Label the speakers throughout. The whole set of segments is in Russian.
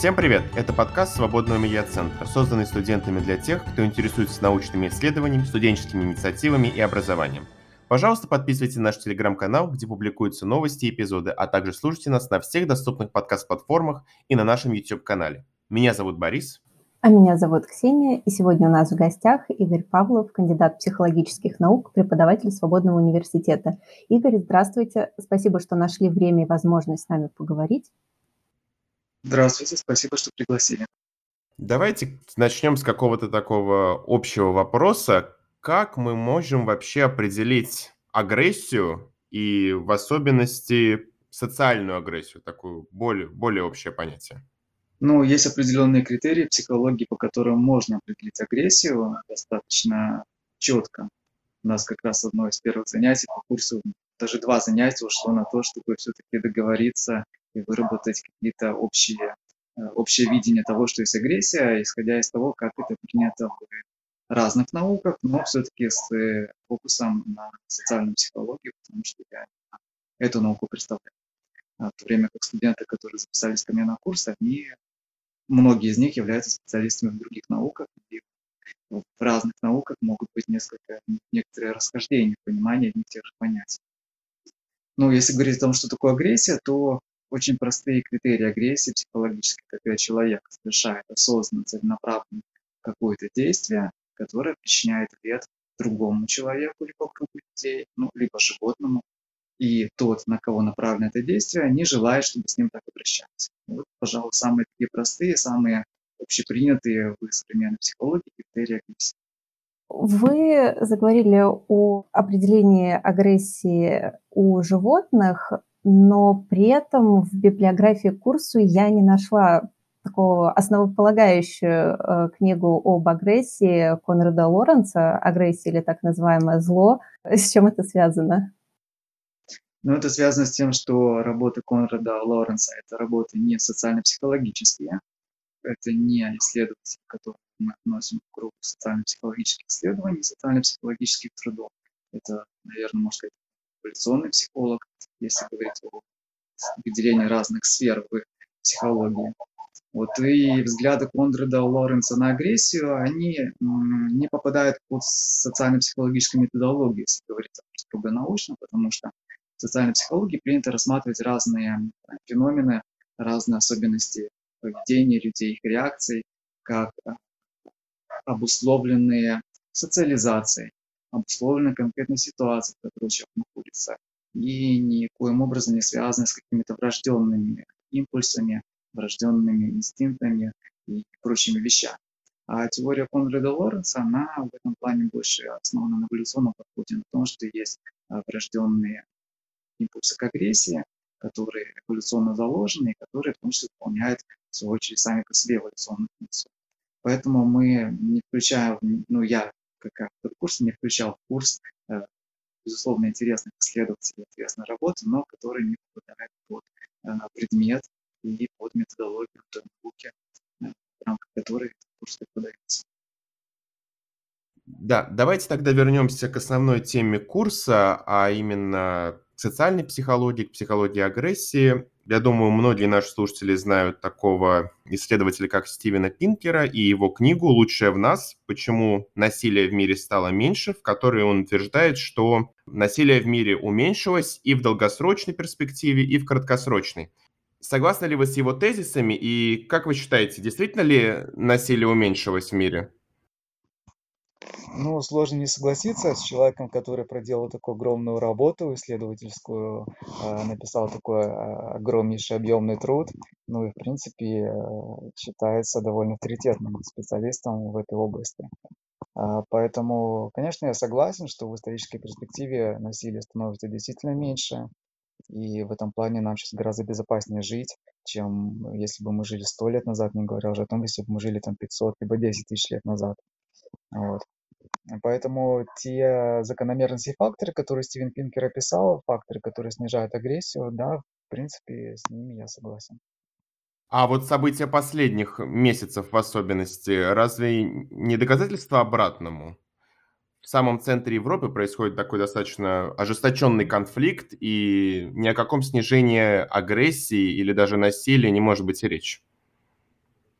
Speaker 1: Всем привет! Это подкаст Свободного медиацентра, созданный студентами для тех, кто интересуется научными исследованиями, студенческими инициативами и образованием. Пожалуйста, подписывайтесь на наш телеграм-канал, где публикуются новости и эпизоды, а также слушайте нас на всех доступных подкаст-платформах и на нашем YouTube-канале. Меня зовут Борис.
Speaker 2: А меня зовут Ксения, и сегодня у нас в гостях Игорь Павлов, кандидат психологических наук, преподаватель Свободного университета. Игорь, здравствуйте. Спасибо, что нашли время и возможность с нами поговорить.
Speaker 3: Здравствуйте, спасибо, что пригласили.
Speaker 1: Давайте начнем с какого-то такого общего вопроса. Как мы можем вообще определить агрессию и в особенности социальную агрессию, такую более, более общее понятие?
Speaker 3: Ну, есть определенные критерии психологии, по которым можно определить агрессию достаточно четко. У нас как раз одно из первых занятий по курсу, даже два занятия ушло на то, чтобы все-таки договориться и выработать какие-то общие, э, общее видение того, что есть агрессия, исходя из того, как это принято в разных науках, но все-таки с э, фокусом на социальную психологию, потому что я эту науку представляю. А в то время как студенты, которые записались ко мне на курс, они, многие из них являются специалистами в других науках, и в разных науках могут быть несколько, некоторые расхождения в понимании одних и тех же понятий. Ну, если говорить о том, что такое агрессия, то очень простые критерии агрессии психологической, когда человек совершает осознанно, целенаправленно какое-то действие, которое причиняет вред другому человеку, либо кругу людей, ну, либо животному, и тот, на кого направлено это действие, не желает, чтобы с ним так обращаться. Вот, пожалуй, самые такие простые, самые общепринятые в современной психологии критерии агрессии.
Speaker 2: Вы заговорили о определении агрессии у животных но при этом в библиографии курсу я не нашла такого основополагающую э, книгу об агрессии Конрада Лоренца, агрессия или так называемое зло. С чем это связано?
Speaker 3: Ну, это связано с тем, что работы Конрада Лоренца – это работы не социально-психологические, это не исследователи, которые мы относим к кругу социально-психологических исследований, социально-психологических трудов. Это, наверное, можно сказать, эволюционный психолог, если говорить о выделении разных сфер в психологии. Вот и взгляды Кондрада Лоренца на агрессию, они не попадают под социально-психологическую методологию, если говорить строго научно, потому что в социальной психологии принято рассматривать разные феномены, разные особенности поведения людей, их реакций, как обусловленные социализацией обусловлена конкретной ситуацией, в которой человек находится, и никоим образом не связаны с какими-то врожденными импульсами, врожденными инстинктами и прочими вещами. А теория Конрада Лоренса, она в этом плане больше основана на эволюционном подходе, на том, что есть а, врожденные импульсы к агрессии, которые эволюционно заложены и которые в том числе выполняют, в свою очередь, сами по себе эволюционную функцию. Поэтому мы не включаем, ну я как автор курса не включал в курс, э, безусловно, интересных исследователей, интересной работы, но которые не попадают под э, предмет и под методологию той науки, э, в рамках которой курс преподается.
Speaker 1: Да, давайте тогда вернемся к основной теме курса, а именно к социальной психологии, к психологии агрессии. Я думаю, многие наши слушатели знают такого исследователя, как Стивена Пинкера, и его книгу «Лучшее в нас. Почему насилие в мире стало меньше», в которой он утверждает, что насилие в мире уменьшилось и в долгосрочной перспективе, и в краткосрочной. Согласны ли вы с его тезисами, и как вы считаете, действительно ли насилие уменьшилось в мире?
Speaker 3: Ну, сложно не согласиться с человеком, который проделал такую огромную работу исследовательскую, э, написал такой э, огромнейший объемный труд, ну и, в принципе, э, считается довольно авторитетным специалистом в этой области. А, поэтому, конечно, я согласен, что в исторической перспективе насилие становится действительно меньше, и в этом плане нам сейчас гораздо безопаснее жить, чем если бы мы жили сто лет назад, не говоря уже о том, если бы мы жили там 500 либо 10 тысяч лет назад. Вот. Поэтому те закономерности и факторы, которые Стивен Пинкер описал, факторы, которые снижают агрессию, да, в принципе, с ними я согласен.
Speaker 1: А вот события последних месяцев в особенности, разве не доказательство обратному? В самом центре Европы происходит такой достаточно ожесточенный конфликт, и ни о каком снижении агрессии или даже насилия не может быть и речи.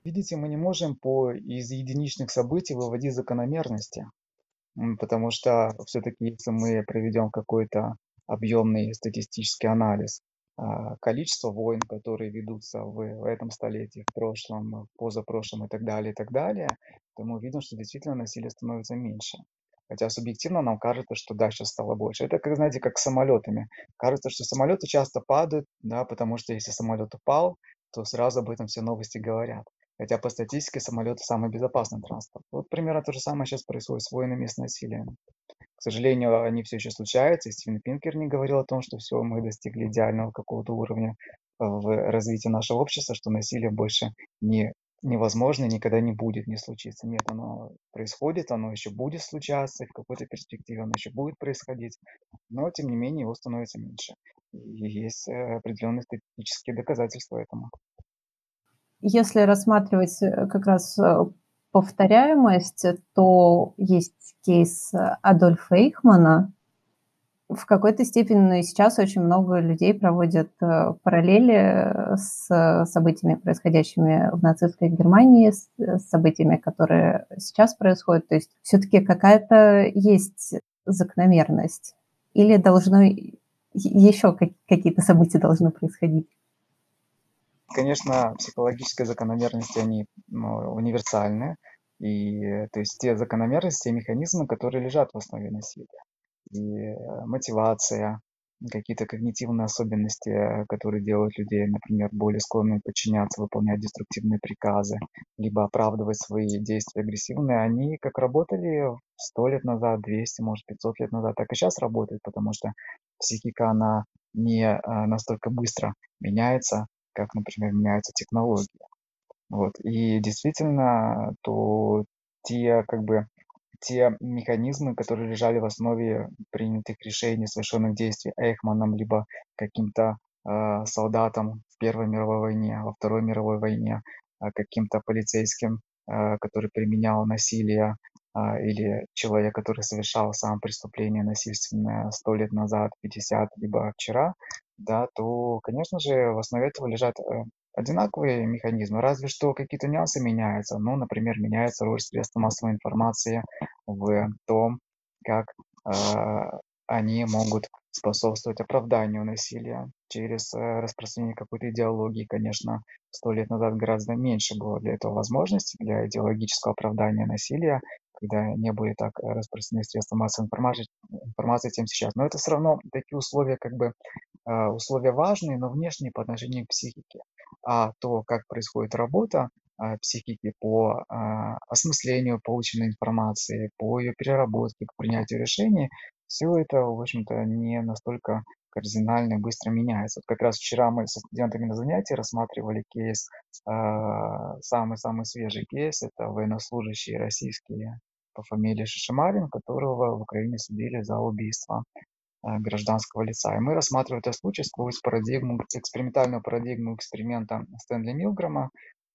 Speaker 3: видите, мы не можем по, из единичных событий выводить закономерности, потому что все-таки, если мы проведем какой-то объемный статистический анализ, а, количество войн, которые ведутся в, этом столетии, в прошлом, позапрошлом и так далее, и так далее, то мы увидим, что действительно насилие становится меньше. Хотя субъективно нам кажется, что да, сейчас стало больше. Это, как, знаете, как с самолетами. Кажется, что самолеты часто падают, да, потому что если самолет упал, то сразу об этом все новости говорят. Хотя по статистике самолеты самый безопасный транспорт. Вот примерно то же самое сейчас происходит с войнами и с насилием. К сожалению, они все еще случаются, и Стивен Пинкер не говорил о том, что все, мы достигли идеального какого-то уровня э, в развитии нашего общества, что насилие больше не невозможно никогда не будет не случиться. Нет, оно происходит, оно еще будет случаться, в какой-то перспективе оно еще будет происходить, но тем не менее его становится меньше. И есть э, определенные статистические доказательства этому.
Speaker 2: Если рассматривать э, как раз э, повторяемость, то есть кейс Адольфа Эйхмана, в какой-то степени, сейчас очень много людей проводят э, параллели э, с событиями, происходящими в нацистской Германии, с событиями, которые сейчас происходят. То есть все-таки какая-то есть закономерность. Или должно еще какие-то события должны происходить?
Speaker 3: Конечно, психологические закономерности, они ну, универсальны. И то есть те закономерности, те механизмы, которые лежат в основе насилия и э, мотивация, какие-то когнитивные особенности, которые делают людей, например, более склонными подчиняться, выполнять деструктивные приказы, либо оправдывать свои действия агрессивные, они как работали 100 лет назад, 200, может 500 лет назад, так и сейчас работают, потому что психика, она не э, настолько быстро меняется, как, например, меняются технологии. Вот. И действительно, то те как бы те механизмы, которые лежали в основе принятых решений, совершенных действий Эйхманом, либо каким-то э, солдатом в Первой мировой войне, во Второй мировой войне, э, каким-то полицейским, э, который применял насилие, э, или человек, который совершал сам преступление насильственное сто лет назад, 50, либо вчера, да, то, конечно же, в основе этого лежат э, одинаковые механизмы, разве что какие-то нюансы меняются. Ну, например, меняется роль средств массовой информации в том, как э, они могут способствовать оправданию насилия через э, распространение какой-то идеологии. Конечно, сто лет назад гораздо меньше было для этого возможностей, для идеологического оправдания насилия, когда не были так распространены средства массовой информации, информации, тем сейчас. Но это все равно такие условия, как бы э, условия важные, но внешние по отношению к психике а то, как происходит работа а, психики по осмыслению полученной информации, по ее переработке, к принятию решений, все это, в общем-то, не настолько кардинально и быстро меняется. Вот как раз вчера мы со студентами на занятии рассматривали кейс, самый-самый свежий кейс, это военнослужащие российские по фамилии Шишимарин, которого в Украине судили за убийство Э, гражданского лица. И мы рассматриваем этот случай сквозь парадигму, экспериментальную парадигму эксперимента Стэнли Милгрома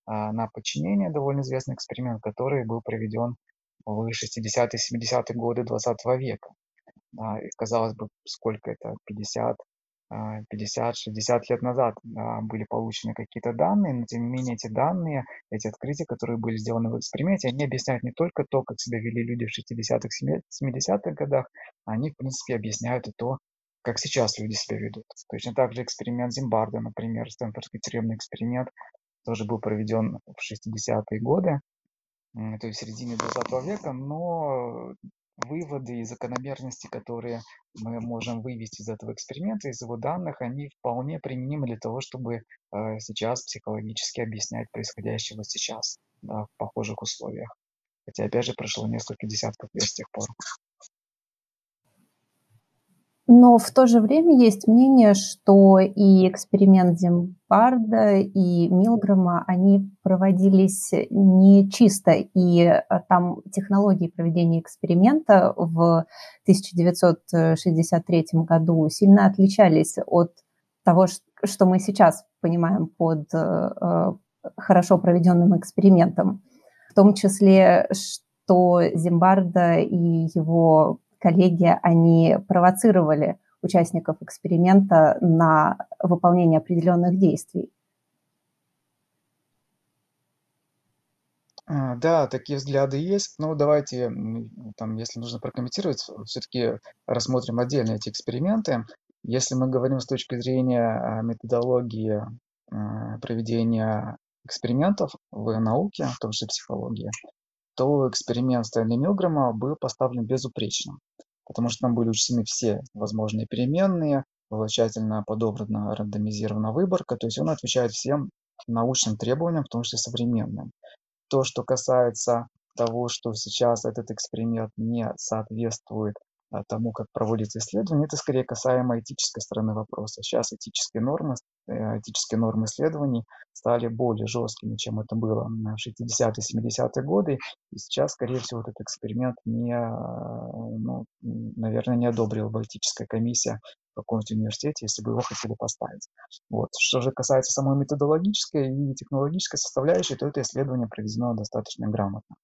Speaker 3: э, на подчинение, довольно известный эксперимент, который был проведен в 60-е, 70-е годы 20 века. И казалось бы, сколько это, 50, 50-60 а, лет назад а, были получены какие-то данные, но тем не менее эти данные, эти открытия, которые были сделаны в эксперименте, они объясняют не только то, как себя вели люди в 60-х, 70-х годах, они, в принципе, объясняют и то, как сейчас люди себя ведут. Точно так же эксперимент Зимбарда, например, Стэнфордский тюремный эксперимент, тоже был проведен в 60-е годы, то есть в середине 20 века, но выводы и закономерности, которые мы можем вывести из этого эксперимента, из его данных, они вполне применимы для того, чтобы э, сейчас психологически объяснять происходящее сейчас да, в похожих условиях. Хотя, опять же, прошло несколько десятков лет с тех пор.
Speaker 2: Но в то же время есть мнение, что и эксперимент Зимбарда, и Милгрома, они проводились не чисто, и э, там технологии проведения эксперимента в 1963 году сильно отличались от того, что мы сейчас понимаем под э, хорошо проведенным экспериментом. В том числе, что Зимбарда и его коллеги, они провоцировали участников эксперимента на выполнение определенных действий.
Speaker 3: А, да, такие взгляды есть. Но давайте, там, если нужно прокомментировать, все-таки рассмотрим отдельно эти эксперименты. Если мы говорим с точки зрения а, методологии а, проведения экспериментов в науке, в том числе психологии, то эксперимент Стэнли Милгрэма был поставлен безупречно, потому что там были учтены все возможные переменные, была тщательно подобрана рандомизирована выборка, то есть он отвечает всем научным требованиям, в том числе современным. То, что касается того, что сейчас этот эксперимент не соответствует тому, как проводится исследование, это скорее касаемо этической стороны вопроса. Сейчас этические нормы, э, этические нормы исследований стали более жесткими, чем это было в 60-е, 70-е годы. И сейчас, скорее всего, этот эксперимент не, а, ну, наверное, не одобрила бы этическая комиссия в каком-нибудь университете, если бы его хотели поставить. Вот. Что же касается самой методологической и технологической составляющей, то это исследование проведено достаточно грамотно.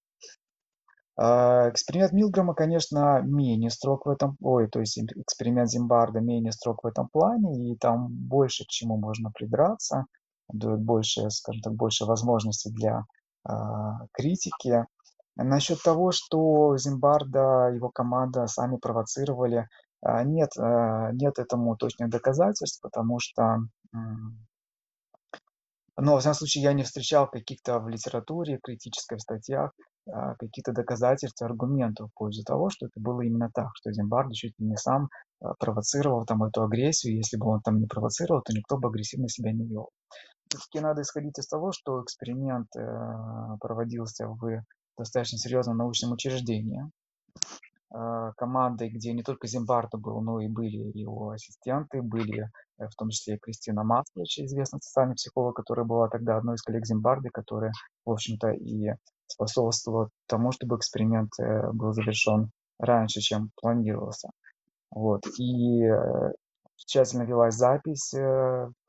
Speaker 3: А, эксперимент Милгрома, конечно, менее строг в этом, ой, то есть эксперимент Зимбарда менее строг в этом плане, и там больше к чему можно придраться, дает больше, скажем так, больше возможностей для э, критики. Насчет того, что Зимбарда, его команда сами провоцировали, э, нет, э, нет этому точных доказательств, потому что но, во всяком случае, я не встречал каких-то в литературе, критической в статьях, а, какие-то доказательства, аргументов в пользу того, что это было именно так, что Зимбарди чуть ли не сам а, провоцировал там эту агрессию, если бы он там не провоцировал, то никто бы агрессивно себя не вел. Все-таки надо исходить из того, что эксперимент э, проводился в достаточно серьезном научном учреждении, а, командой, где не только Зимбарда был, но и были его ассистенты, были э, в том числе Кристина Маслович, известный социальный психолог, которая была тогда одной из коллег Зимбарды, которая, в общем-то, и способствовала тому, чтобы эксперимент э, был завершен раньше, чем планировался. Вот. И э, тщательно велась запись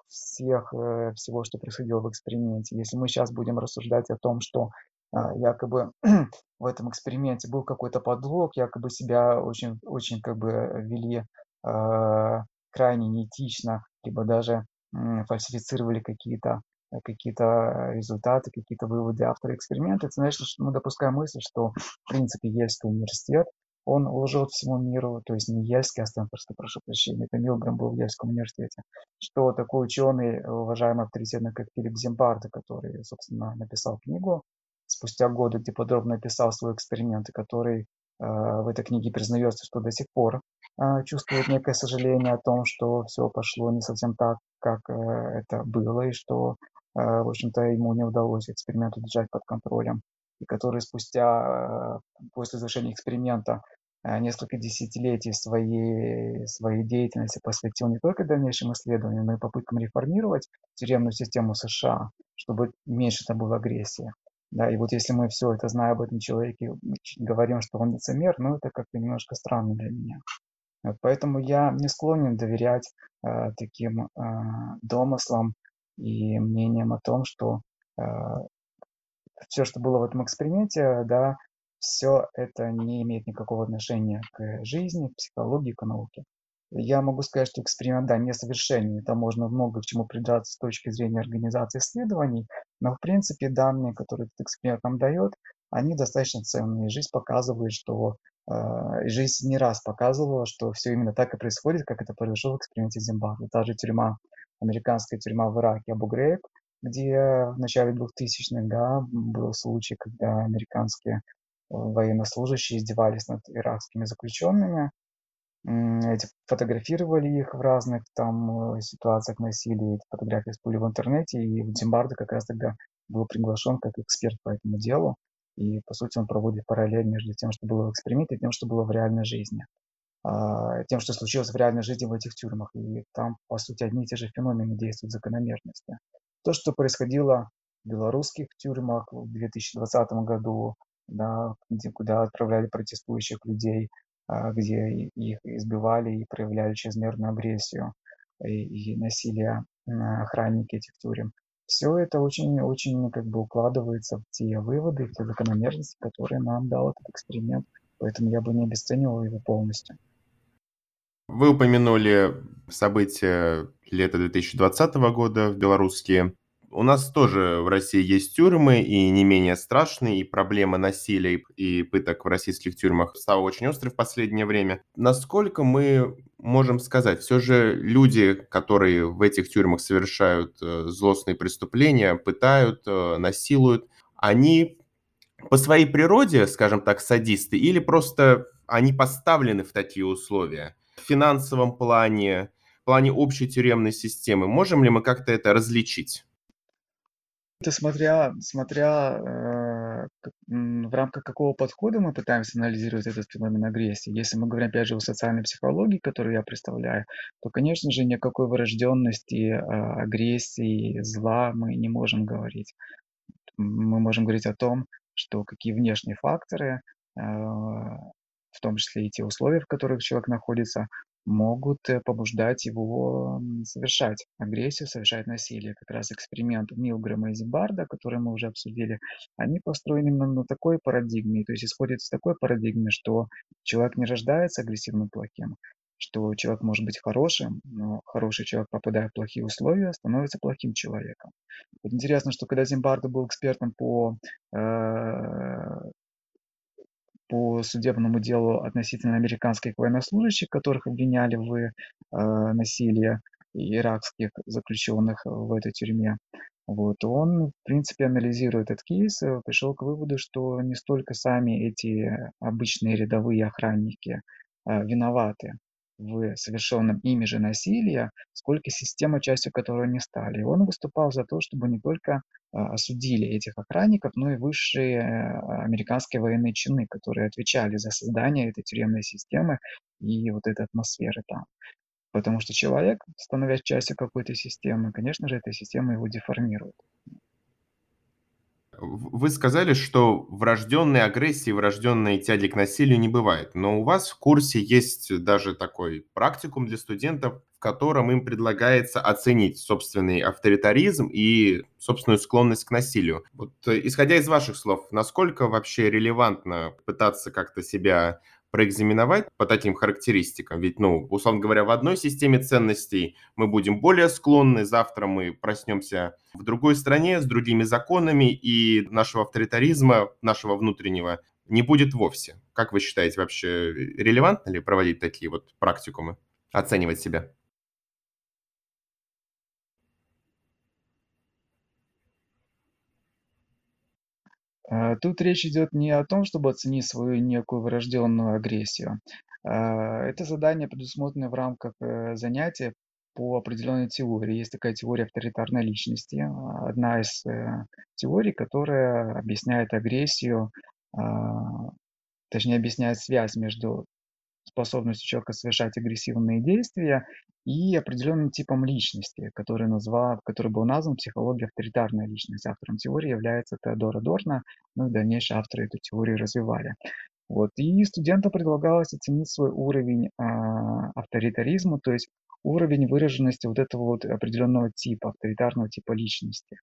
Speaker 3: всех, всего, что происходило в эксперименте. Если мы сейчас будем рассуждать о том, что а, якобы в этом эксперименте был какой-то подлог, якобы себя очень, очень как бы вели э, крайне неэтично, либо даже э, фальсифицировали какие-то какие-то результаты, какие-то выводы автора эксперимента, это значит, что мы допускаем мысль, что в принципе Ельский университет, он лжет всему миру, то есть не Ельский, а Стэнфордский, прошу прощения, это Милгрэм был в Ельском университете, что такой ученый, уважаемый авторитетный, как Филипп Зимбарда, который, собственно, написал книгу спустя годы, где подробно описал свой эксперимент, который э, в этой книге признается, что до сих пор э, чувствует некое сожаление о том, что все пошло не совсем так, как э, это было, и что, в общем-то, ему не удалось эксперимент удержать под контролем, и который спустя, после завершения эксперимента, несколько десятилетий своей, своей деятельности посвятил не только дальнейшим исследованиям, но и попыткам реформировать тюремную систему США, чтобы меньше там было агрессии. Да, и вот если мы все это, зная об этом человеке, говорим, что он лицемер, ну, это как-то немножко странно для меня. Вот, поэтому я не склонен доверять э, таким э, домыслам и мнениям о том, что э, все, что было в этом эксперименте, да, все это не имеет никакого отношения к жизни, к психологии, к науке. Я могу сказать, что эксперимент, да, несовершенен, там можно много к чему придраться с точки зрения организации исследований, но в принципе данные, которые этот эксперимент нам дает, они достаточно ценные. Жизнь показывает, что э, жизнь не раз показывала, что все именно так и происходит, как это произошло в эксперименте Зимбабве. Та же тюрьма, американская тюрьма в Ираке Абу-Грейб, где в начале 2000-х да, был случай, когда американские э, военнослужащие издевались над иракскими заключенными, эти фотографировали их в разных там э, ситуациях насилия, эти фотографии всплыли в интернете, и Зимбардо как раз тогда был приглашен как эксперт по этому делу, и, по сути, он проводит параллель между тем, что было в эксперименте, и тем, что было в реальной жизни. А, тем, что случилось в реальной жизни в этих тюрьмах. И там, по сути, одни и те же феномены действуют закономерности. То, что происходило в белорусских тюрьмах в 2020 году, да, где, куда отправляли протестующих людей, где их избивали и проявляли чрезмерную агрессию и, и насилие на охранники этих тюрем. Все это очень-очень как бы укладывается в те выводы, в те закономерности, которые нам дал этот эксперимент. Поэтому я бы не обесценивал его полностью.
Speaker 1: Вы упомянули события лета 2020 года в белорусские. У нас тоже в России есть тюрьмы, и не менее страшные, и проблема насилия и пыток в российских тюрьмах стала очень острой в последнее время. Насколько мы можем сказать, все же люди, которые в этих тюрьмах совершают э, злостные преступления, пытают, э, насилуют, они по своей природе, скажем так, садисты, или просто они поставлены в такие условия? В финансовом плане, в плане общей тюремной системы. Можем ли мы как-то это различить?
Speaker 3: Это смотря, смотря э, в рамках какого подхода мы пытаемся анализировать этот феномен агрессии. Если мы говорим, опять же, о социальной психологии, которую я представляю, то, конечно же, никакой вырожденности, э, агрессии, зла мы не можем говорить. Мы можем говорить о том, что какие внешние факторы, э, в том числе и те условия, в которых человек находится, могут э, побуждать его совершать агрессию, совершать насилие. Как раз эксперимент Милгрэма и Зимбарда, который мы уже обсудили, они построены именно на такой парадигме, то есть исходят из такой парадигмы, что человек не рождается агрессивным плохим, что человек может быть хорошим, но хороший человек, попадая в плохие условия, становится плохим человеком. Вот интересно, что когда Зимбарда был экспертом по э, по судебному делу относительно американских военнослужащих, которых обвиняли в э, насилии иракских заключенных в этой тюрьме. Вот, он, в принципе, анализируя этот кейс, э, пришел к выводу, что не столько сами эти обычные рядовые охранники э, виноваты в совершенном ими же насилии, сколько система, частью которой они стали. он выступал за то, чтобы не только а, осудили этих охранников, но и высшие э, американские военные чины, которые отвечали за создание этой тюремной системы и вот этой атмосферы там. Потому что человек, становясь частью какой-то системы, конечно же, эта система его деформирует.
Speaker 1: Вы сказали, что врожденной агрессии, врожденной тяги к насилию не бывает. Но у вас в курсе есть даже такой практикум для студентов, в котором им предлагается оценить собственный авторитаризм и собственную склонность к насилию. Вот э, исходя из ваших слов, насколько вообще релевантно пытаться как-то себя проэкзаменовать по таким характеристикам. Ведь, ну, условно говоря, в одной системе ценностей мы будем более склонны, завтра мы проснемся в другой стране с другими законами, и нашего авторитаризма, нашего внутреннего не будет вовсе. Как вы считаете, вообще релевантно ли проводить такие вот практикумы, оценивать себя?
Speaker 3: Тут речь идет не о том, чтобы оценить свою некую врожденную агрессию. А, это задание предусмотрено в рамках э, занятия по определенной теории. Есть такая теория авторитарной личности. А, одна из э, теорий, которая объясняет агрессию, точнее объясняет связь между способностью человека совершать агрессивные действия и определенным типом личности, который, назвал, который был назван психологией авторитарной личности. Автором теории является Теодора Дорна, ну и дальнейшие авторы эту теорию развивали. Вот. И студентам предлагалось оценить свой уровень а, авторитаризма, то есть уровень выраженности вот этого вот определенного типа, авторитарного типа личности.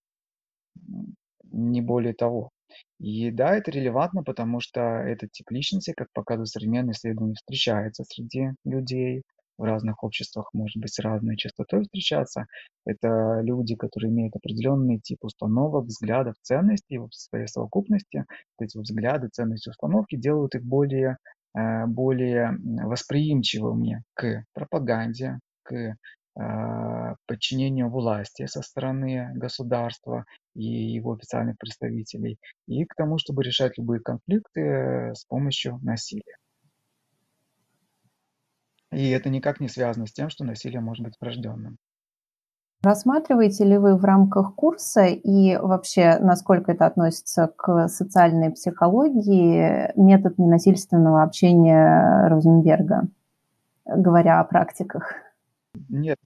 Speaker 3: Не более того. И да, это релевантно, потому что этот тип личности, как показывают современные исследования, встречается среди людей в разных обществах, может быть, с разной частотой встречаться. Это люди, которые имеют определенный тип установок, взглядов, ценностей в своей совокупности. Эти взгляды, ценности, установки делают их более, э, более восприимчивыми к пропаганде, к подчинению власти со стороны государства и его официальных представителей, и к тому, чтобы решать любые конфликты э, с помощью насилия. И это никак не связано с тем, что насилие может быть врожденным.
Speaker 2: Рассматриваете ли вы в рамках курса и вообще, насколько это относится к социальной психологии, метод ненасильственного общения Розенберга, говоря о практиках?
Speaker 3: Нет,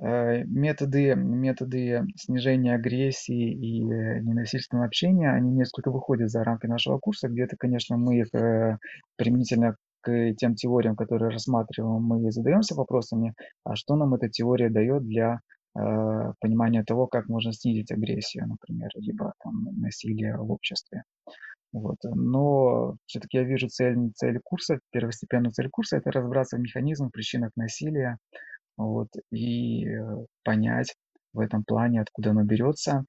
Speaker 3: методы, методы снижения агрессии и ненасильственного общения, они несколько выходят за рамки нашего курса. Где-то, конечно, мы их э, применительно к тем теориям, которые рассматриваем, мы задаемся вопросами, а что нам эта теория дает для э, понимания того, как можно снизить агрессию, например, либо там, насилие в обществе. Вот. Но все-таки я вижу цель, цель курса, первостепенную цель курса – это разобраться в механизмах, причинах насилия, вот, и э, понять в этом плане, откуда оно берется,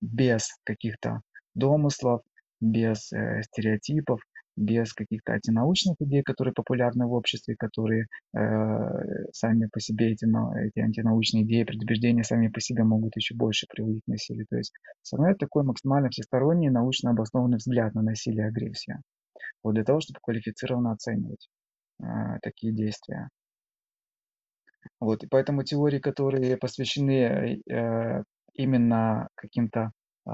Speaker 3: без каких-то домыслов, без э, стереотипов, без каких-то антинаучных идей, которые популярны в обществе, которые э, сами по себе эти, эти антинаучные идеи, предубеждения сами по себе могут еще больше приводить к насилию. То есть самое такой максимально всесторонний научно обоснованный взгляд на насилие и агрессию. Вот для того, чтобы квалифицированно оценивать э, такие действия. Вот, и поэтому теории, которые посвящены э, именно каким-то э,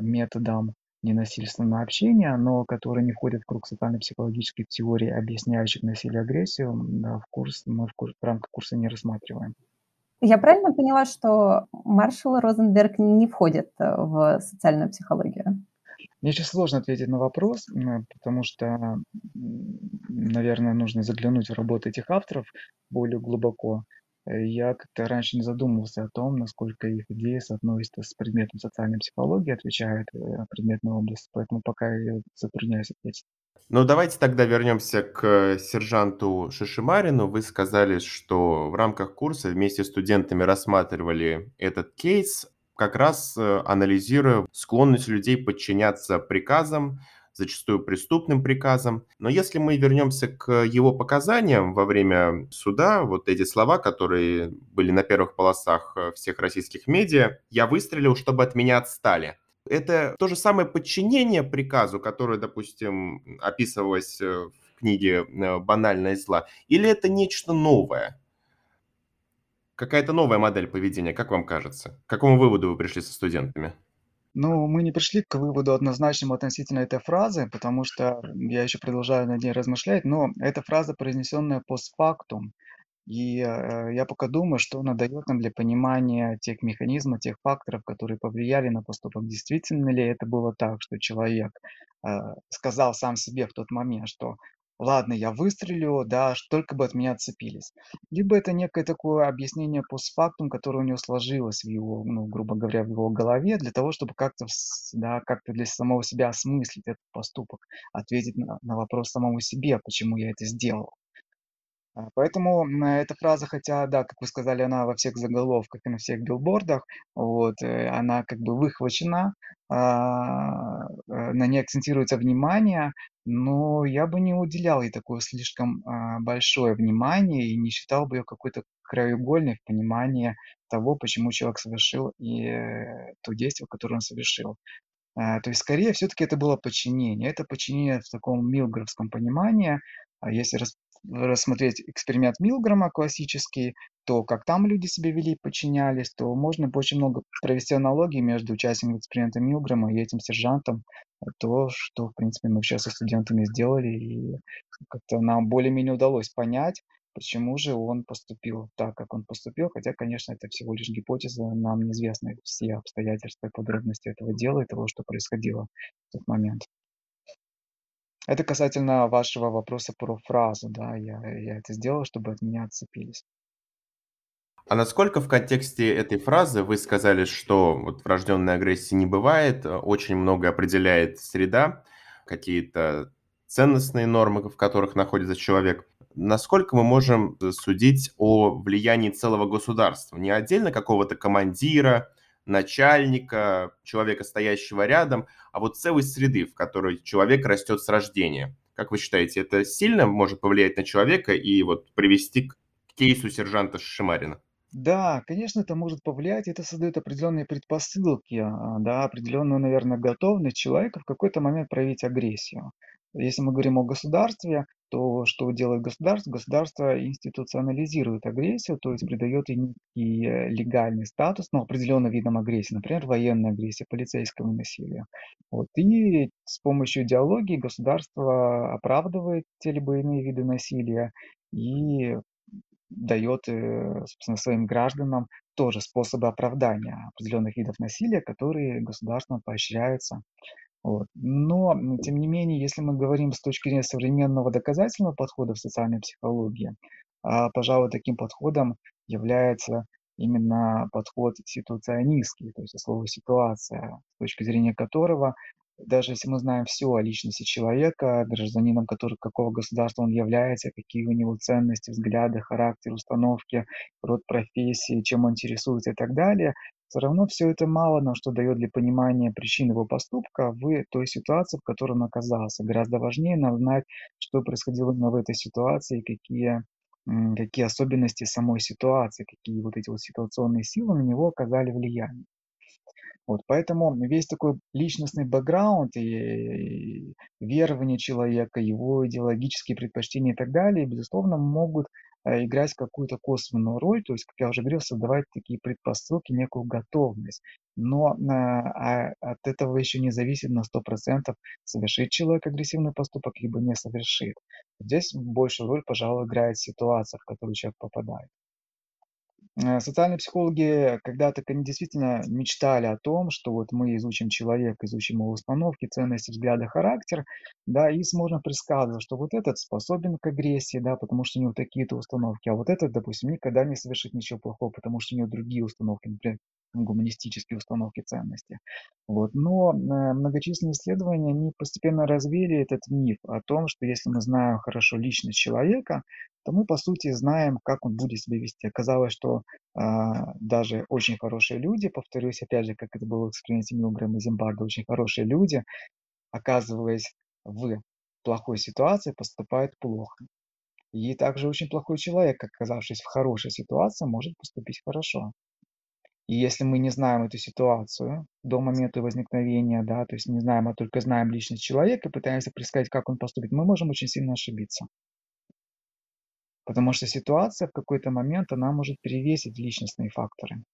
Speaker 3: методам ненасильственного общения, но которые не входят в круг социально-психологических теорий, объясняющих насилие и агрессию, в курс мы в, курс, в рамках курса не рассматриваем.
Speaker 2: Я правильно поняла, что Маршал Розенберг не входит э, в социальную психологию?
Speaker 3: Мне сейчас сложно ответить на вопрос, потому что, наверное, нужно заглянуть в работы этих авторов более глубоко. Э, я как-то раньше не задумывался о том, насколько их идеи соотносятся с предметом социальной психологии, отвечает э, предметная область, поэтому пока я затрудняюсь ответить.
Speaker 1: Ну, давайте тогда вернемся к сержанту Шишимарину. Вы сказали, что в рамках курса вместе с студентами рассматривали этот кейс, как раз э, анализируя склонность людей подчиняться приказам, зачастую преступным приказам. Но если мы вернемся к его показаниям во время суда, вот эти слова, которые были на первых полосах э, всех российских медиа, я выстрелил, чтобы от меня отстали. Это то же самое подчинение приказу, которое, допустим, описывалось э, в книге «Банальное зла», или это нечто новое? Какая-то новая модель поведения, как вам кажется? К какому выводу вы пришли со студентами?
Speaker 3: Ну, мы не пришли к выводу однозначному относительно этой фразы, потому что я еще продолжаю над ней размышлять, но эта фраза, произнесенная постфактум, и э, я пока думаю, что она дает нам для понимания тех механизмов, тех факторов, которые повлияли на поступок. Действительно ли это было так, что человек э, сказал сам себе в тот момент, что ладно, я выстрелю, да, только бы от меня отцепились. Либо это некое такое объяснение постфактум, которое у него сложилось в его, ну, грубо говоря, в его голове, для того, чтобы как-то, да, как-то для самого себя осмыслить этот поступок, ответить на, на вопрос самому себе, почему я это сделал. А, поэтому эта фраза, хотя, да, как вы сказали, она во всех заголовках и на всех билбордах, вот, э, она как бы выхвачена, а, э, на ней акцентируется внимание, но я бы не уделял ей такое слишком а, большое внимание и не считал бы ее какой-то краеугольной в понимании того, почему человек совершил и э, то действие, которое он совершил. То есть, скорее, все-таки это было подчинение. Это подчинение в таком милгровском понимании. Если рассмотреть эксперимент Милгрома классический, то как там люди себя вели, подчинялись, то можно очень много провести аналогии между участником эксперимента Милгрома и этим сержантом. То, что, в принципе, мы сейчас со студентами сделали, и как-то нам более-менее удалось понять, почему же он поступил так, как он поступил, хотя, конечно, это всего лишь гипотеза, нам неизвестны все обстоятельства и подробности этого дела и того, что происходило в тот момент. Это касательно вашего вопроса про фразу, да, я, я это сделал, чтобы от меня отцепились.
Speaker 1: А насколько в контексте этой фразы вы сказали, что вот врожденной агрессии не бывает, э, очень много определяет среда, какие-то ценностные нормы, в которых находится человек. Насколько мы можем судить о влиянии целого государства? Не отдельно какого-то командира, начальника, человека, стоящего рядом, а вот целой среды, в которой человек растет с рождения. Как вы считаете, это сильно может повлиять на человека и вот привести к кейсу сержанта Шимарина?
Speaker 3: Да, конечно, это может повлиять, это создает определенные предпосылки, а, да, определенную, наверное, готовность человека в какой-то момент проявить агрессию. Если мы говорим о государстве, то что делает государство? Государство институционализирует агрессию, то есть придает ей некий э, легальный статус, ну, определенным видам агрессии, например, военной агрессии, полицейского насилия. Вот. И с помощью идеологии государство оправдывает те либо иные виды насилия и дает, э, собственно, своим гражданам тоже способы оправдания определенных видов насилия, которые государством поощряются. Вот. Но, тем не менее, если мы говорим с точки зрения современного доказательного подхода в социальной психологии, а, пожалуй, таким подходом является именно подход ситуационистский, то есть слово «ситуация», с точки зрения которого даже если мы знаем все о личности человека, гражданином, который, какого государства он является, какие у него ценности, взгляды, характер, установки, род профессии, чем он интересуется и так далее, все равно все это мало нам что дает для понимания причин его поступка в той ситуации, в которой он оказался. Гораздо важнее нам знать, что происходило именно в этой ситуации, какие какие особенности самой ситуации, какие вот эти вот ситуационные силы на него оказали влияние. Вот, поэтому весь такой личностный бэкграунд и верование человека, его идеологические предпочтения и так далее, безусловно, могут играть какую-то косвенную роль, то есть, как я уже говорил, создавать такие предпосылки, некую готовность. Но а от этого еще не зависит на 100% совершит человек агрессивный поступок, либо не совершит. Здесь большую роль, пожалуй, играет ситуация, в которую человек попадает. Э, социальные психологи когда-то действительно мечтали о том, что вот мы изучим человека, изучим его установки, ценности, взгляды, характер, да, и сможем предсказывать, что вот этот способен к агрессии, да, потому что у него такие-то установки, а вот этот, допустим, никогда не совершит ничего плохого, потому что у него другие установки, например, гуманистические установки ценности. Вот. Но э, многочисленные исследования, они постепенно развеяли этот миф о том, что если мы знаем хорошо личность человека, то мы, по сути, знаем, как он будет себя вести. Оказалось, что э, даже очень хорошие люди, повторюсь, опять же, как это было в эксперименте Милгрэма и Зимбарда, очень хорошие люди, оказываясь в плохой ситуации, поступают плохо. И также очень плохой человек, оказавшись в хорошей ситуации, может поступить хорошо. И если мы не знаем эту ситуацию до момента возникновения, да, то есть не знаем, а только знаем личность человека, пытаемся предсказать, как он поступит, мы можем очень сильно ошибиться. Потому что ситуация в какой-то момент, она может перевесить личностные факторы.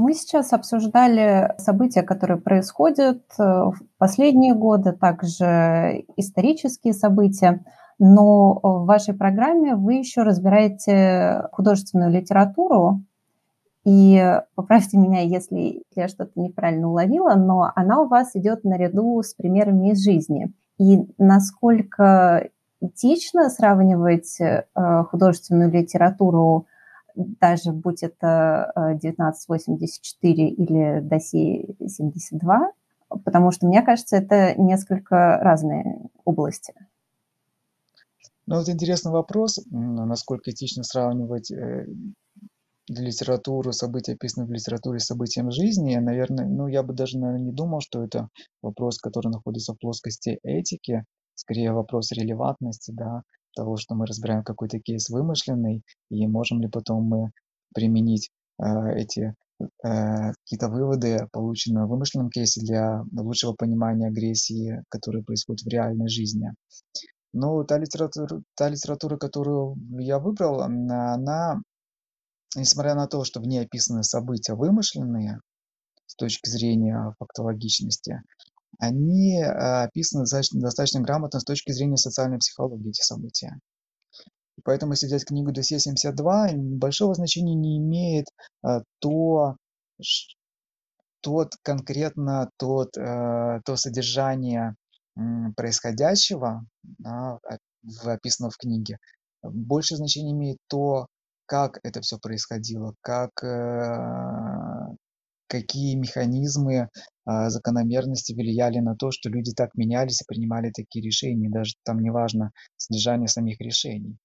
Speaker 2: Мы сейчас обсуждали события, которые происходят э, в последние годы, также исторические события, но в вашей программе вы еще разбираете художественную литературу, и поправьте меня, если я что-то неправильно уловила, но она у вас идет наряду с примерами из жизни. И насколько этично сравнивать э, художественную литературу, даже будь это 1984 э, или Досье 72, потому что, мне кажется, это несколько разные области.
Speaker 3: Ну, вот интересный вопрос, насколько этично сравнивать э, литературу, события, описанные в литературе, событием жизни. Наверное, ну, я бы даже, наверное, не думал, что это вопрос, который находится в плоскости этики скорее вопрос релевантности, да, того, что мы разбираем какой-то кейс вымышленный, и можем ли потом мы применить э, эти э, какие-то выводы, полученные в вымышленном кейсе, для лучшего понимания агрессии, которая происходит в реальной жизни. Но та литература, та литература, которую я выбрал, она, несмотря на то, что в ней описаны события вымышленные, с точки зрения фактологичности, они э, описаны достаточно грамотно с точки зрения социальной психологии, эти события. Поэтому, если взять книгу Досье 72, большого значения не имеет э, то, тот конкретно тот, э, то содержание происходящего, да, описанного в книге. Больше значения имеет то, как это все происходило, как, какие механизмы, а, закономерности влияли на то, что люди так менялись и принимали такие решения. Даже там не важно содержание самих решений.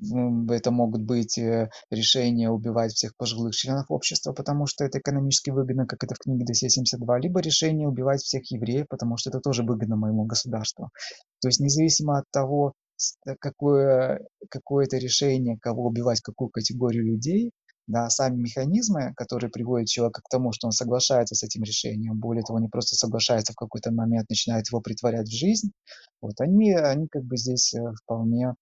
Speaker 3: Ну, это могут быть э, решения убивать всех пожилых членов общества, потому что это экономически выгодно, как это в книге Досье 72, либо решение убивать всех евреев, потому что это тоже выгодно моему государству. То есть независимо от того, какое, какое это решение, кого убивать, какую категорию людей, да, сами механизмы, которые приводят человека к тому, что он соглашается с этим решением, более того, не просто соглашается в какой-то момент, начинает его притворять в жизнь, вот они, они как бы здесь э, вполне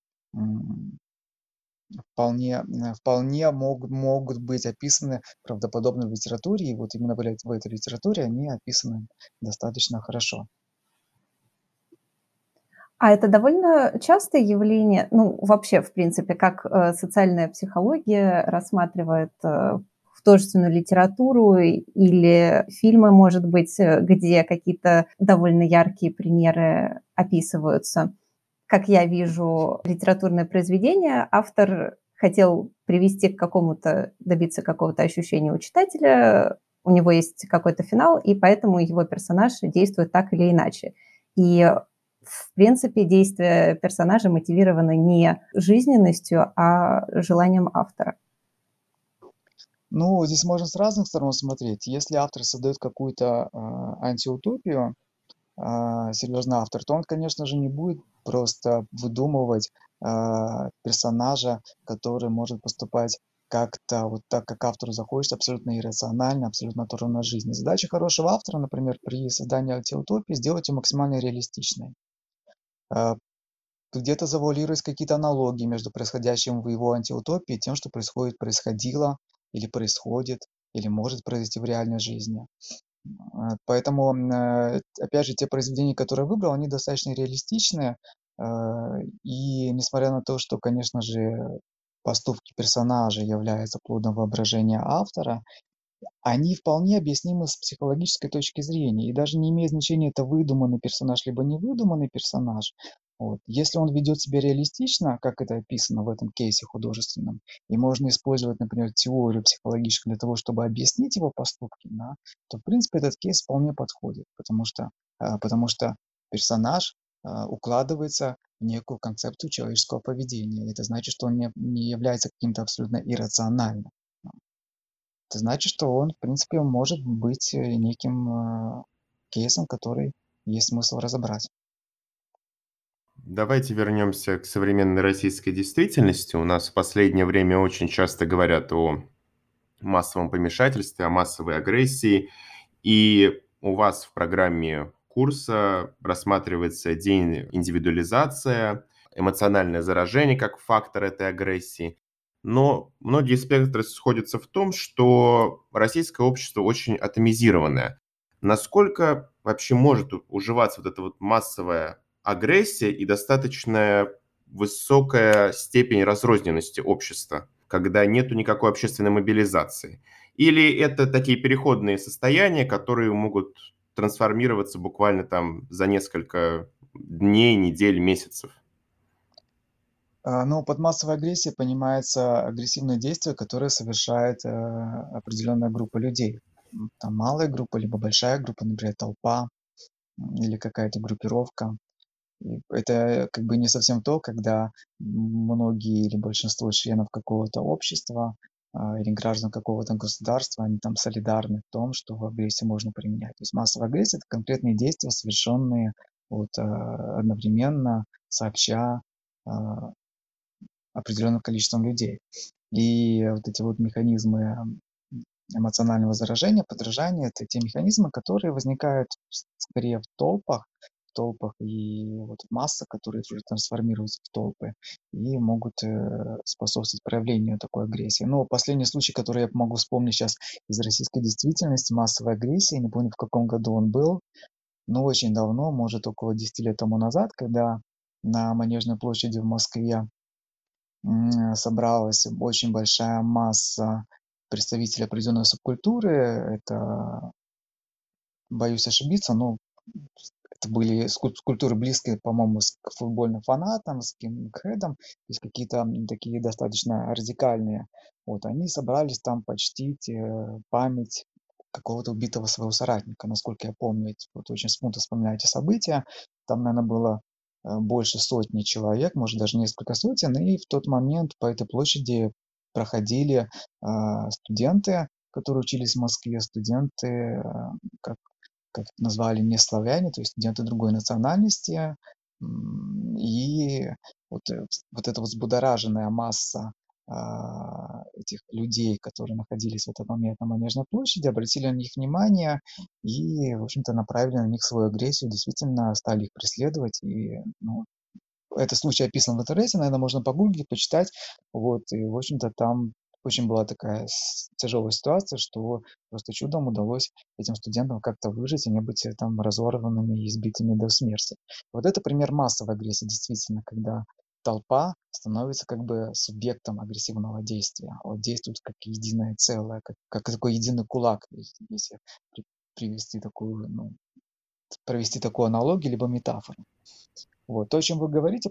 Speaker 3: вполне, э, вполне могут, могут быть описаны правдоподобно в литературе, и вот именно в этой литературе они описаны достаточно хорошо.
Speaker 2: А это довольно частое явление, ну, вообще, в принципе, как э, социальная психология рассматривает э, художественную литературу или фильмы, может быть, э, где какие-то довольно яркие примеры описываются. Как я вижу литературное произведение, автор хотел привести к какому-то, добиться какого-то ощущения у читателя, у него есть какой-то финал, и поэтому его персонаж действует так или иначе. И в принципе, действия персонажа мотивированы не жизненностью, а желанием автора.
Speaker 3: Ну, здесь можно с разных сторон смотреть. Если автор создает какую-то э, антиутопию, э, серьезный автор, то он, конечно же, не будет просто выдумывать э, персонажа, который может поступать как-то вот так, как автору захочется, абсолютно иррационально, абсолютно оторванно от жизни. Задача хорошего автора, например, при создании антиутопии, сделать ее максимально реалистичной. А, где-то завуалировать какие-то аналогии между происходящим в его антиутопии и тем, что происходит, происходило или происходит, или может произойти в реальной жизни. А, поэтому, э, опять же, те произведения, которые я выбрал, они достаточно реалистичные. А, и несмотря на то, что, конечно же, поступки персонажей являются плодом воображения автора, они вполне объяснимы с психологической точки зрения. И даже не имеет значения, это выдуманный персонаж, либо невыдуманный персонаж. Вот. Если он ведет себя реалистично, как это описано в этом кейсе художественном, и можно использовать, например, теорию психологическую для того, чтобы объяснить его поступки, да, то, в принципе, этот кейс вполне подходит, потому что, а, потому что персонаж а, укладывается в некую концепцию человеческого поведения. Это значит, что он не, не является каким-то абсолютно иррациональным. Это значит, что он, в принципе, может быть э, неким э, кейсом, который есть смысл разобрать.
Speaker 1: Давайте вернемся к современной российской действительности. У нас в последнее время очень часто говорят о массовом помешательстве, о массовой агрессии. И у вас в программе курса рассматривается день индивидуализация, эмоциональное заражение как фактор этой агрессии. Но многие спектры сходятся в том, что российское общество очень атомизированное. Насколько вообще может уживаться вот эта вот массовая агрессия и достаточно высокая степень разрозненности общества, когда нету никакой общественной мобилизации? Или это такие переходные состояния, которые могут трансформироваться буквально там за несколько дней, недель, месяцев?
Speaker 3: Ну, под массовой агрессией понимается агрессивное действие, которое совершает э, определенная группа людей. Там малая группа, либо большая группа, например, толпа или какая-то группировка. И это как бы не совсем то, когда многие или большинство членов какого-то общества а, или граждан какого-то государства, они там солидарны в том, что агрессию можно применять. То есть массовая агрессия – это конкретные действия, совершенные вот, а, одновременно, сообща, определенным количеством людей. И вот эти вот механизмы эмоционального заражения, подражания, это те механизмы, которые возникают скорее в толпах, в толпах и вот масса, которые уже трансформируются в толпы и могут э, способствовать проявлению такой агрессии. Но последний случай, который я могу вспомнить сейчас из российской действительности, массовой агрессии, не помню в каком году он был, но очень давно, может около 10 лет тому назад, когда на Манежной площади в Москве собралась очень большая масса представителей определенной субкультуры. Это, боюсь ошибиться, но это были скульптуры близкие, по-моему, к футбольным фанатам, с Кингхедом, то есть какие-то такие достаточно радикальные. Вот, они собрались там почтить э, память какого-то убитого своего соратника, насколько я помню. Вот очень смутно вспоминаю эти события. Там, наверное, было больше сотни человек, может даже несколько сотен, и в тот момент по этой площади проходили а, студенты, которые учились в Москве, студенты, а, как, как назвали, не славяне, то есть студенты другой национальности, и вот, э, вот эта вот взбудораженная масса этих людей, которые находились в этот момент на Манежной площади, обратили на них внимание и, в общем-то, направили на них свою агрессию, действительно стали их преследовать. И, ну, этот случай описан в интернете, наверное, можно погуглить, почитать. Вот, и, в общем-то, там очень была такая тяжелая ситуация, что просто чудом удалось этим студентам как-то выжить и не быть э, там разорванными и избитыми до смерти. Вот это пример массовой агрессии, действительно, когда толпа становится как бы субъектом агрессивного действия. Вот действует как единое целое, как, как такой единый кулак, если привести такую, ну, провести такую аналогию, либо метафору. Вот, то, о чем вы говорите.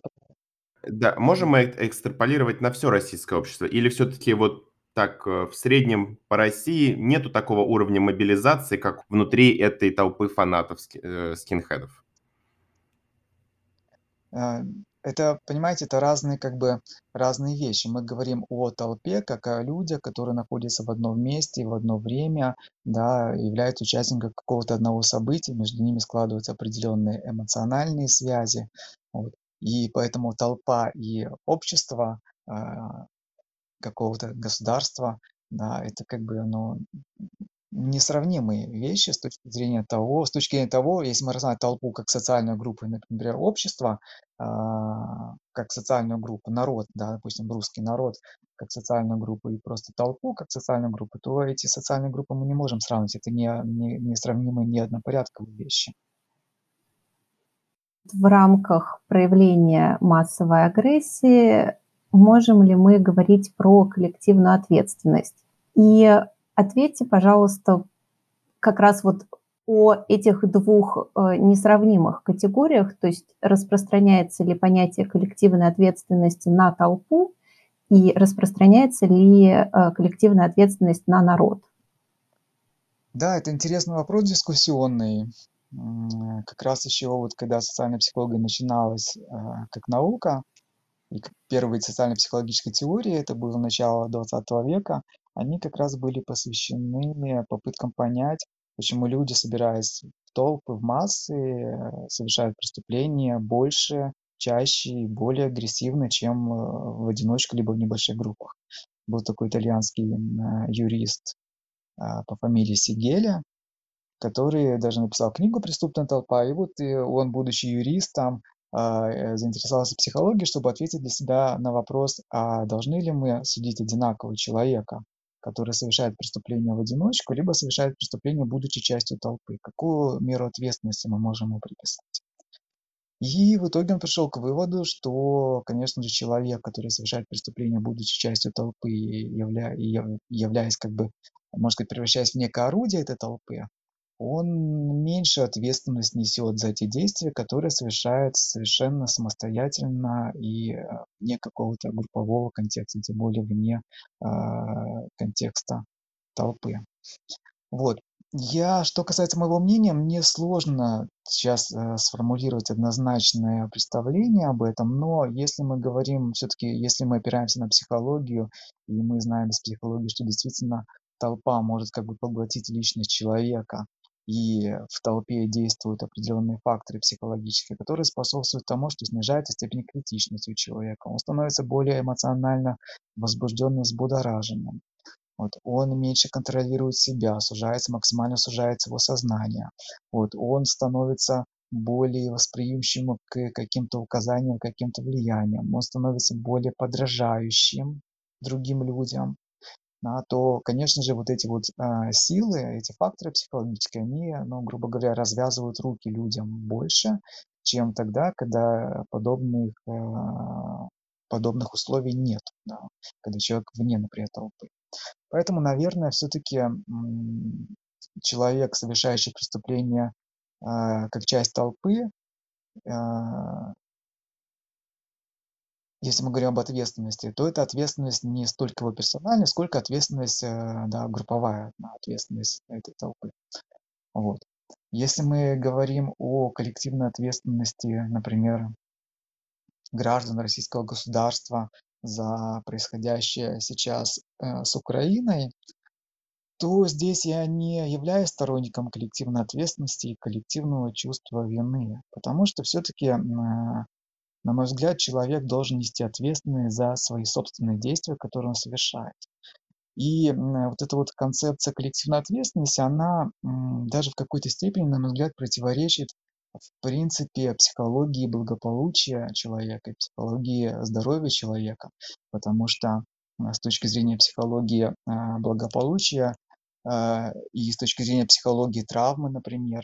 Speaker 1: Да, можем мы экстраполировать на все российское общество? Или все-таки вот так э, в среднем по России нету такого уровня мобилизации, как внутри этой толпы фанатов э, скинхедов?
Speaker 3: Это, понимаете, это разные как бы разные вещи. Мы говорим о толпе, как о людях, которые находятся в одном месте, в одно время, да, являются участниками какого-то одного события, между ними складываются определенные эмоциональные связи. Вот. И поэтому толпа и общество а, какого-то государства, да, это как бы, оно несравнимые вещи с точки зрения того, с точки зрения того, если мы рассматриваем толпу как социальную группу, например, общество, а, как социальную группу, народ, да, допустим, русский народ как социальную группу и просто толпу как социальную группу, то эти социальные группы мы не можем сравнить, это не, не, не сравнимые, не однопорядковые вещи.
Speaker 2: В рамках проявления массовой агрессии можем ли мы говорить про коллективную ответственность? И ответьте, пожалуйста, как раз вот о этих двух э, несравнимых категориях, то есть распространяется ли понятие коллективной ответственности на толпу и распространяется ли э, коллективная ответственность на народ?
Speaker 3: Да, это интересный вопрос дискуссионный. Как раз еще вот когда социальная психология начиналась э, как наука, и первые социально-психологические теории, это было начало 20 века, они как раз были посвящены попыткам понять, почему люди, собираясь в толпы, в массы, э, совершают преступления больше, чаще и более агрессивно, чем э, в одиночку либо в небольших группах. Был такой итальянский э, юрист по фамилии Сигеля, который даже написал книгу «Преступная толпа», и вот он, будучи юристом, заинтересовался психологией, чтобы ответить для себя на вопрос, а должны ли мы судить одинаково человека, который совершает преступление в одиночку, либо совершает преступление, будучи частью толпы. Какую меру ответственности мы можем ему приписать? И в итоге он пришел к выводу, что, конечно же, человек, который совершает преступление, будучи частью толпы явля... являясь, как бы, можно сказать, превращаясь в некое орудие этой толпы, он меньше ответственность несет за те действия, которые совершает совершенно самостоятельно и э, вне какого-то группового контекста, тем более вне э, контекста толпы. Вот. Я, что касается моего мнения, мне сложно сейчас э, сформулировать однозначное представление об этом, но если мы говорим, все-таки, если мы опираемся на психологию, и мы знаем из психологии, что действительно толпа может как бы поглотить личность человека, и в толпе действуют определенные факторы психологические, которые способствуют тому, что снижается степень критичности у человека. Он становится более эмоционально возбужденным, взбудораженным. Вот, он меньше контролирует себя, сужается, максимально сужается его сознание. Вот, он становится более восприимчивым к каким-то указаниям, каким-то влияниям. Он становится более подражающим другим людям да, то, конечно же, вот эти вот а, силы, эти факторы психологические, они, ну, грубо говоря, развязывают руки людям больше, чем тогда, когда подобных, а, подобных условий нет, да, когда человек вне, например, толпы. Поэтому, наверное, все-таки человек, совершающий преступление а, как часть толпы, а, если мы говорим об ответственности, то это ответственность не столько его персональная, сколько ответственность, э, да, групповая, ответственность этой толпы. Вот. Если мы говорим о коллективной ответственности, например, граждан российского государства за происходящее сейчас э, с Украиной, то здесь я не являюсь сторонником коллективной ответственности и коллективного чувства вины, потому что все-таки на мой взгляд, человек должен нести ответственность за свои собственные действия, которые он совершает. И вот эта вот концепция коллективной ответственности, она даже в какой-то степени, на мой взгляд, противоречит в принципе психологии благополучия человека психологии здоровья человека, потому что а, с точки зрения психологии а, благополучия а, и с точки зрения психологии травмы, например,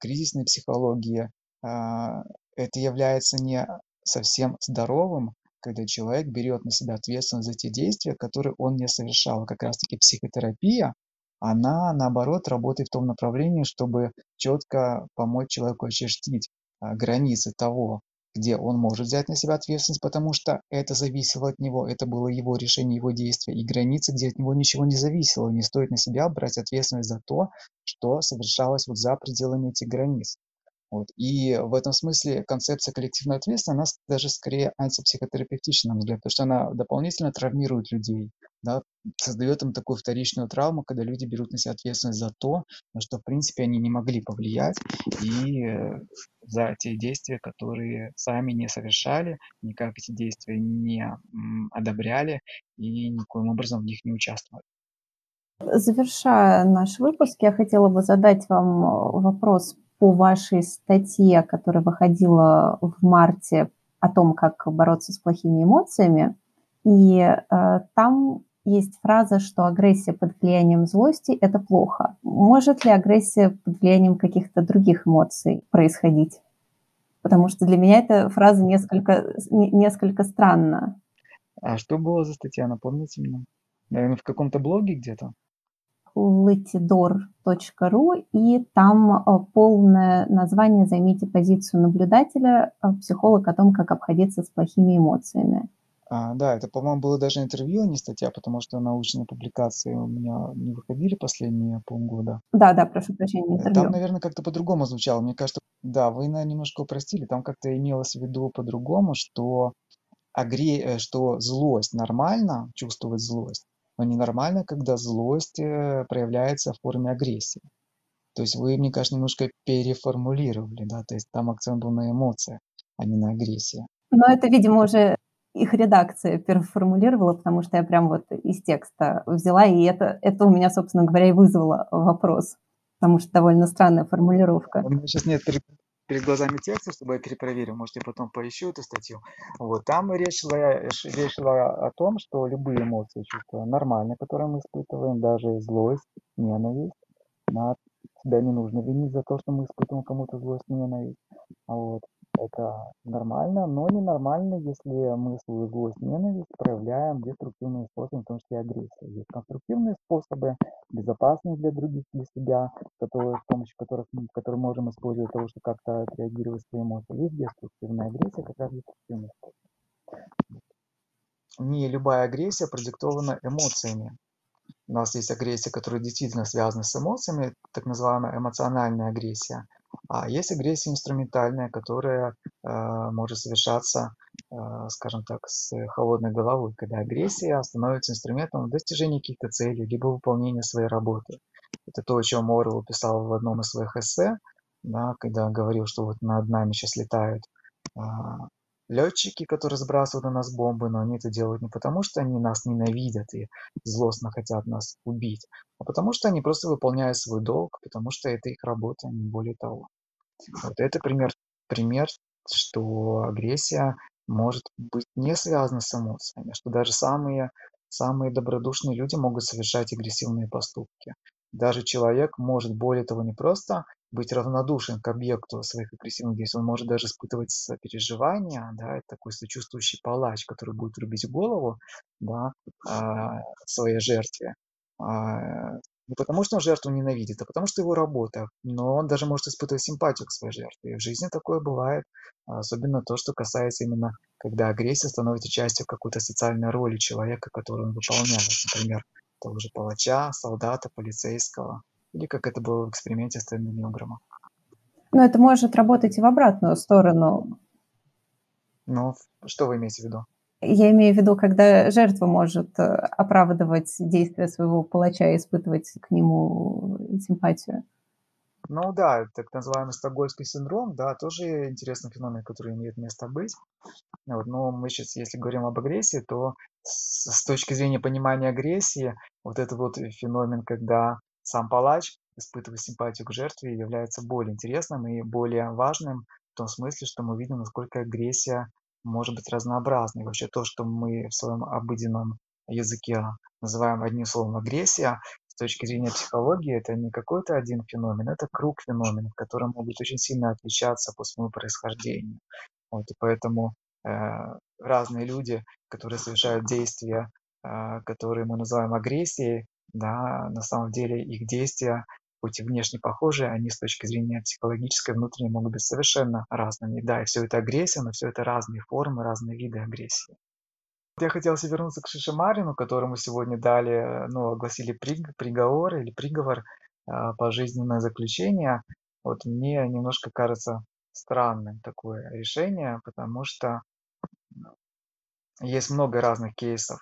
Speaker 3: кризисной психологии, это является не совсем здоровым, когда человек берет на себя ответственность за те действия, которые он не совершал. Как раз-таки психотерапия, она, наоборот, работает в том направлении, чтобы четко помочь человеку очертить а, границы того, где он может взять на себя ответственность, потому что это зависело от него, это было его решение, его действие, и границы, где от него ничего не зависело, не стоит на себя брать ответственность за то, что совершалось вот за пределами этих границ. Вот. И в этом смысле концепция коллективной ответственности, она даже скорее антипсихотерапевтична, на взгляд, потому что она дополнительно травмирует людей, да, создает им такую вторичную травму, когда люди берут на себя ответственность за то, на что, в принципе, они не могли повлиять, и э, за те действия, которые сами не совершали, никак эти действия не одобряли и никоим образом в них не участвовали.
Speaker 2: Завершая наш выпуск, я хотела бы задать вам э, вопрос по вашей статье, которая выходила в марте о том, как бороться с плохими эмоциями. И э, там есть фраза, что агрессия под влиянием злости – это плохо. Может ли агрессия под влиянием каких-то других эмоций происходить? Потому что для меня эта фраза несколько, несколько странна.
Speaker 3: А что было за статья, напомните мне? Наверное, в каком-то блоге где-то?
Speaker 2: letidor.ru, и там э, полное название «Займите позицию наблюдателя. Э, психолог о том, как обходиться с плохими эмоциями».
Speaker 3: А, да, это, по-моему, было даже интервью, а не статья, потому что научные публикации у меня не выходили последние полгода.
Speaker 2: Да, да, прошу прощения,
Speaker 3: э,
Speaker 2: интервью.
Speaker 3: Там, наверное, как-то по-другому звучало. Мне кажется, да, вы наверное, немножко упростили. Там как-то имелось в виду по-другому, что, агре... что злость нормально, чувствовать злость, но ненормально, когда злость э, проявляется в форме агрессии. То есть вы, мне кажется, немножко переформулировали, да, то есть там акцент был на эмоциях, а не на агрессии.
Speaker 2: Но это, видимо, уже их редакция переформулировала, потому что я прям вот из текста взяла, и это, это у меня, собственно говоря, и вызвало вопрос, потому что довольно странная формулировка.
Speaker 3: У меня сейчас нет перед глазами текста, чтобы я перепроверил, может, я потом поищу эту статью. Вот, там речь шла, речь шла о том, что любые эмоции, чувства нормальные, которые мы испытываем, даже злость, ненависть, на себя не нужно винить за то, что мы испытываем кому-то злость, ненависть. Вот. Это нормально, но ненормально, если мы свою злость, ненависть проявляем деструктивными способами, в том числе агрессия. Есть конструктивные способы, безопасные для других, для себя, которые, с помощью которых мы, которые можем использовать для того, чтобы как-то отреагировать свои эмоции. Есть деструктивная агрессия, как раз деструктивный способ. Не любая агрессия продиктована эмоциями. У нас есть агрессия, которая действительно связана с эмоциями, так называемая эмоциональная агрессия. А есть агрессия инструментальная, которая э, может совершаться, э, скажем так, с холодной головой, когда агрессия становится инструментом достижения каких-то целей, либо выполнения своей работы. Это то, о чем Орвелл писал в одном из своих эссе, да, когда говорил, что вот над нами сейчас летают э, летчики, которые сбрасывают на нас бомбы, но они это делают не потому, что они нас ненавидят и злостно хотят нас убить, а потому что они просто выполняют свой долг, потому что это их работа, не более того. Вот это пример, пример, что агрессия может быть не связана с эмоциями, что даже самые, самые добродушные люди могут совершать агрессивные поступки. Даже человек может, более того, не просто быть равнодушен к объекту своих агрессивных действий, он может даже испытывать сопереживание, да, это такой сочувствующий палач, который будет рубить голову, да, а, своей жертве, а, не потому, что он жертву ненавидит, а потому, что его работа. Но он даже может испытывать симпатию к своей жертве. И в жизни такое бывает. Особенно то, что касается именно, когда агрессия становится частью какой-то социальной роли человека, которую он выполняет. Например, того же палача, солдата, полицейского. Или как это было в эксперименте Стэнли Милгрэма.
Speaker 2: Но это может работать и в обратную сторону.
Speaker 3: Ну, что вы имеете в виду?
Speaker 2: Я имею в виду, когда жертва может э, оправдывать действия своего палача и испытывать к нему симпатию.
Speaker 3: Ну да, так называемый стокгольмский синдром, да, тоже интересный феномен, который имеет место быть. Вот, но мы сейчас, если говорим об агрессии, то с, с точки зрения понимания агрессии, вот этот вот феномен, когда сам палач испытывает симпатию к жертве, является более интересным и более важным в том смысле, что мы видим, насколько агрессия может быть разнообразной. Вообще то, что мы в своем обыденном языке называем одним словом агрессия, с точки зрения психологии это не какой-то один феномен, это круг феноменов, которые могут очень сильно отличаться по своему происхождению. Вот, и поэтому э, разные люди, которые совершают действия, э, которые мы называем агрессией, да, на самом деле их действия хоть и внешне похожие, они с точки зрения психологической внутренней могут быть совершенно разными. Да, и все это агрессия, но все это разные формы, разные виды агрессии. Я хотел вернуться к Шишимарину, которому сегодня дали, ну, огласили приговор или приговор а, пожизненное заключение. Вот мне немножко кажется странным такое решение, потому что есть много разных кейсов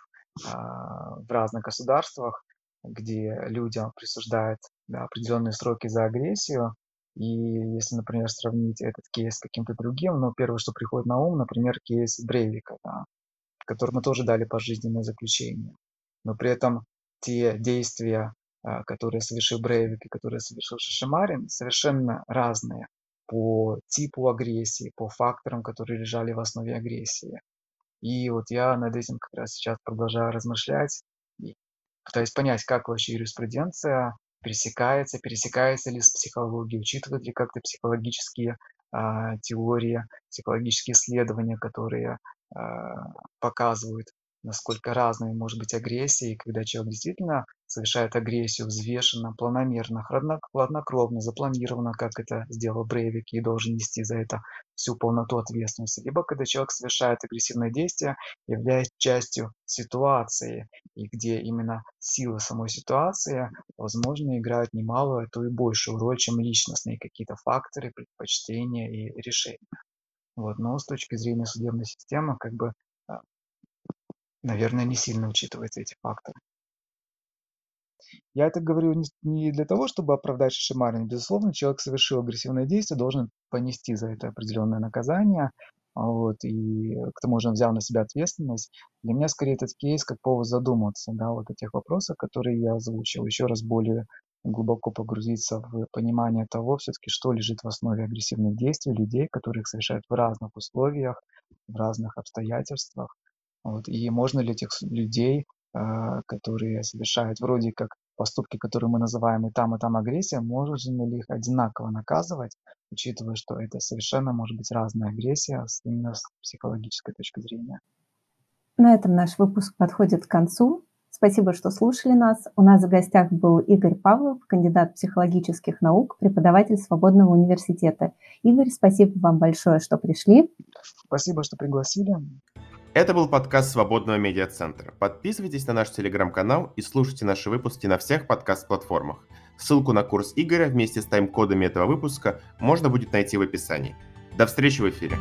Speaker 3: а, в разных государствах, где людям присуждают да, определенные сроки за агрессию. И если, например, сравнить этот кейс с каким-то другим, ну, первое, что приходит на ум, например, кейс Брейвика, да, которому тоже дали пожизненное заключение. Но при этом те действия, а, которые совершил Брейвик и которые совершил Шишимарин, совершенно разные по типу агрессии, по факторам, которые лежали в основе агрессии. И вот я над этим как раз сейчас продолжаю размышлять и пытаюсь понять, как вообще юриспруденция пересекается, пересекается ли с психологией, учитывает ли как-то психологические а, теории, психологические исследования, которые а, показывают насколько разной может быть агрессия, и когда человек действительно совершает агрессию взвешенно, планомерно, хладнокровно, запланированно, как это сделал Брейвик, и должен нести за это всю полноту ответственности, либо когда человек совершает агрессивное действие, являясь частью ситуации, и где именно сила самой ситуации, возможно, играют немалую, а то и большую роль, чем личностные какие-то факторы, предпочтения и решения. Вот. Но с точки зрения судебной системы, как бы наверное, не сильно учитываются эти факторы. Я это говорю не для того, чтобы оправдать Шишимарина. Безусловно, человек совершил агрессивное действие, должен понести за это определенное наказание. Вот, и к тому же он взял на себя ответственность. Для меня скорее этот кейс как повод задуматься да, вот о тех вопросах, которые я озвучил. Еще раз более глубоко погрузиться в понимание того, все-таки, что лежит в основе агрессивных действий людей, которые их совершают в разных условиях, в разных обстоятельствах. Вот. И можно ли этих людей, а, которые совершают вроде как поступки, которые мы называем и там, и там агрессия, можно ли их одинаково наказывать, учитывая, что это совершенно может быть разная агрессия именно с психологической точки зрения.
Speaker 2: На этом наш выпуск подходит к концу. Спасибо, что слушали нас. У нас в гостях был Игорь Павлов, кандидат психологических наук, преподаватель Свободного университета. Игорь, спасибо вам большое, что пришли.
Speaker 3: Спасибо, что пригласили.
Speaker 1: Это был подкаст Свободного медиацентра. Подписывайтесь на наш телеграм-канал и слушайте наши выпуски на всех подкаст-платформах. Ссылку на курс Игоря вместе с тайм-кодами этого выпуска можно будет найти в описании. До встречи в эфире.